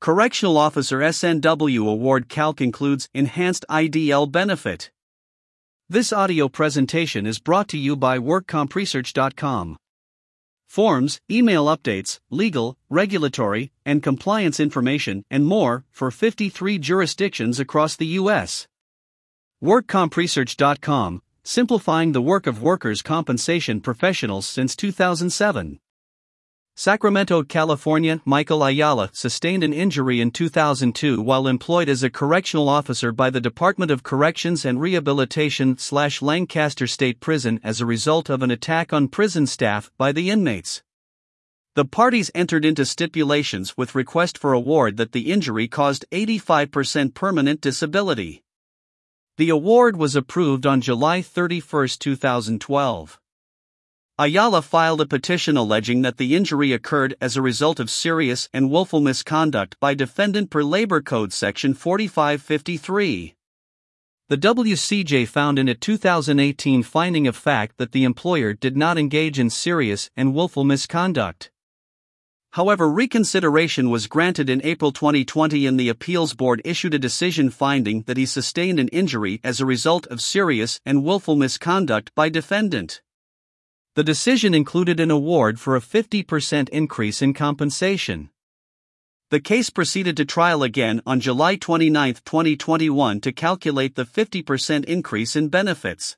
Correctional Officer S&W Award Calc includes Enhanced IDL Benefit. This audio presentation is brought to you by WorkCompResearch.com. Forms, email updates, legal, regulatory, and compliance information, and more for 53 jurisdictions across the U.S. WorkCompResearch.com, simplifying the work of workers' compensation professionals since 2007. Sacramento, California, Michael Ayala sustained an injury in 2002 while employed as a correctional officer by the Department of Corrections and Rehabilitation slash Lancaster State Prison as a result of an attack on prison staff by the inmates. The parties entered into stipulations with request for award that the injury caused 85% permanent disability. The award was approved on July 31, 2012. Ayala filed a petition alleging that the injury occurred as a result of serious and willful misconduct by defendant per Labor Code Section 4553. The WCJ found in a 2018 finding of fact that the employer did not engage in serious and willful misconduct. However, reconsideration was granted in April 2020 and the appeals board issued a decision finding that he sustained an injury as a result of serious and willful misconduct by defendant. The decision included an award for a 50% increase in compensation. The case proceeded to trial again on July 29, 2021 to calculate the 50% increase in benefits.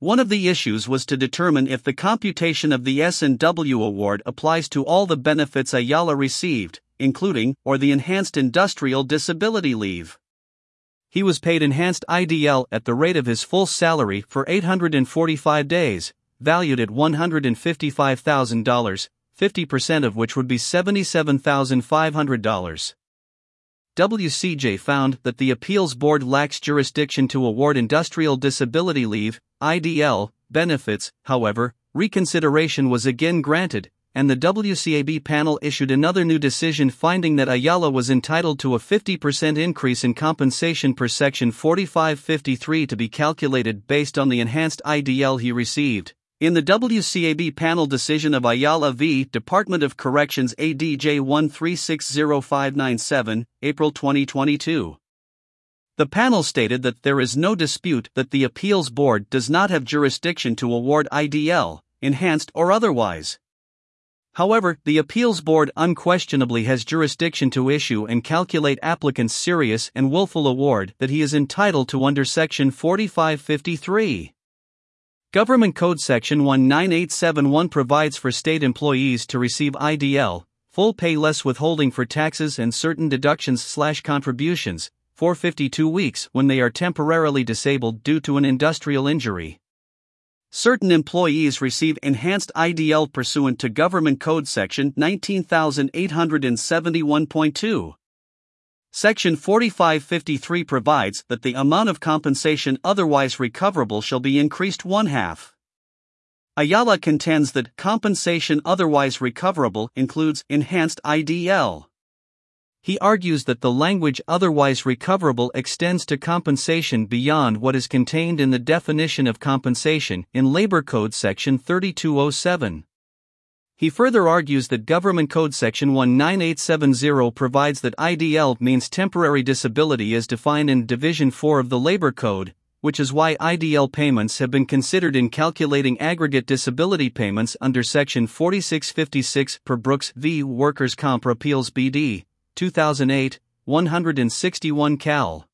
One of the issues was to determine if the computation of the S&W award applies to all the benefits Ayala received, including or the enhanced industrial disability leave. He was paid enhanced IDL at the rate of his full salary for 845 days, valued at $155,000, 50% of which would be $77,500. WCJ found that the appeals board lacks jurisdiction to award industrial disability leave, IDL, benefits, however, reconsideration was again granted, and the WCAB panel issued another new decision finding that Ayala was entitled to a 50% increase in compensation per Section 4553 to be calculated based on the enhanced IDL he received. In the WCAB panel decision of Ayala v. Department of Corrections ADJ 1360597, April 2022. The panel stated that there is no dispute that the appeals board does not have jurisdiction to award IDL, enhanced or otherwise. However, the appeals board unquestionably has jurisdiction to issue and calculate applicant's serious and willful award that he is entitled to under Section 4553. Government Code Section 19871 provides for state employees to receive IDL, full pay less withholding for taxes and certain deductions slash contributions, for 52 weeks when they are temporarily disabled due to an industrial injury. Certain employees receive enhanced IDL pursuant to Government Code Section 19871.2. Section 4553 provides that the amount of compensation otherwise recoverable shall be increased one half. Ayala contends that compensation otherwise recoverable includes enhanced IDL. He argues that the language otherwise recoverable extends to compensation beyond what is contained in the definition of compensation in Labor Code Section 3207. He further argues that Government Code Section 19870 provides that IDL means temporary disability as defined in Division 4 of the Labor Code, which is why IDL payments have been considered in calculating aggregate disability payments under Section 4656 per Brooks v. Workers' Comp Appeals BD, 2008, 161 Cal.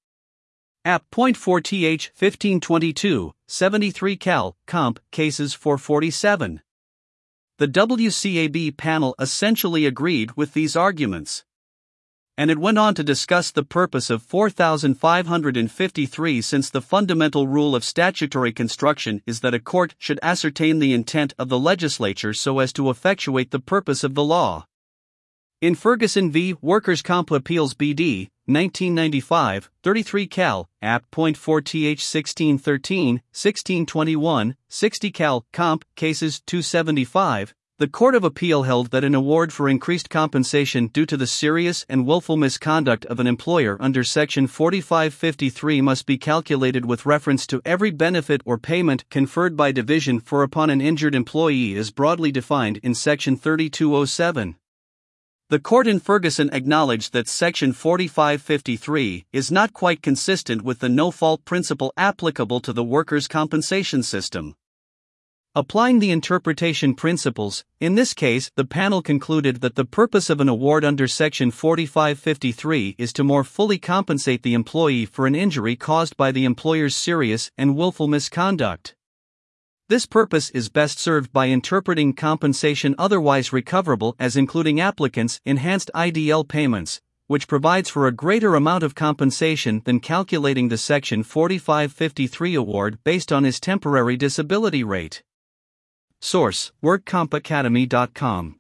App. 4 th 1522, 73 Cal, Comp, cases 447. The WCAB panel essentially agreed with these arguments. And it went on to discuss the purpose of 4553 since the fundamental rule of statutory construction is that a court should ascertain the intent of the legislature so as to effectuate the purpose of the law. In Ferguson v. Workers' Comp Appeals BD, 1995, 33 Cal, App.4 TH 1613, 1621, 60 Cal, Comp, cases 275, the Court of Appeal held that an award for increased compensation due to the serious and willful misconduct of an employer under Section 4553 must be calculated with reference to every benefit or payment conferred by division for upon an injured employee as broadly defined in Section 3207. The court in Ferguson acknowledged that Section 4553 is not quite consistent with the no fault principle applicable to the workers' compensation system. Applying the interpretation principles, in this case, the panel concluded that the purpose of an award under Section 4553 is to more fully compensate the employee for an injury caused by the employer's serious and willful misconduct. This purpose is best served by interpreting compensation otherwise recoverable as including applicants' enhanced IDL payments, which provides for a greater amount of compensation than calculating the Section 4553 award based on his temporary disability rate. Source WorkCompAcademy.com